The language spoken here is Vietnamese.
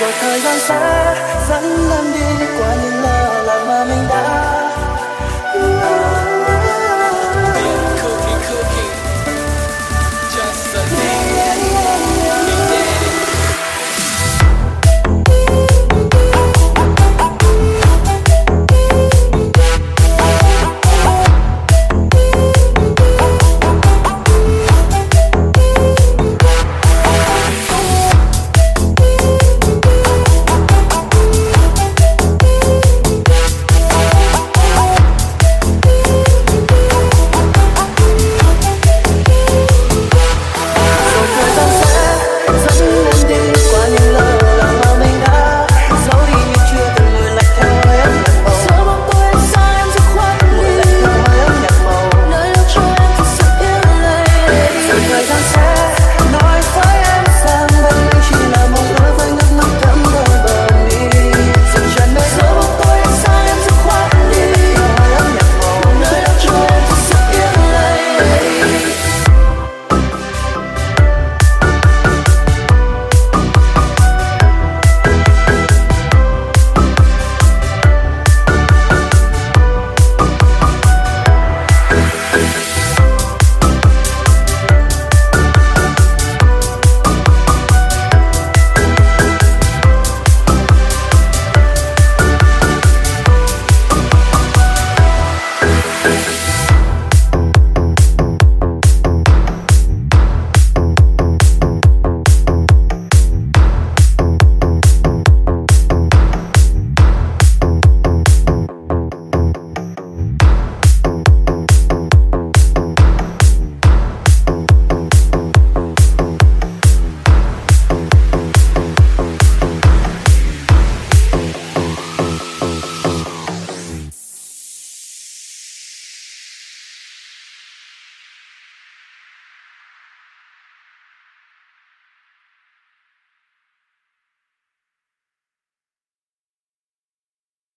rồi thời gian sẽ dẫn em đi qua những lo lắng mà mình đã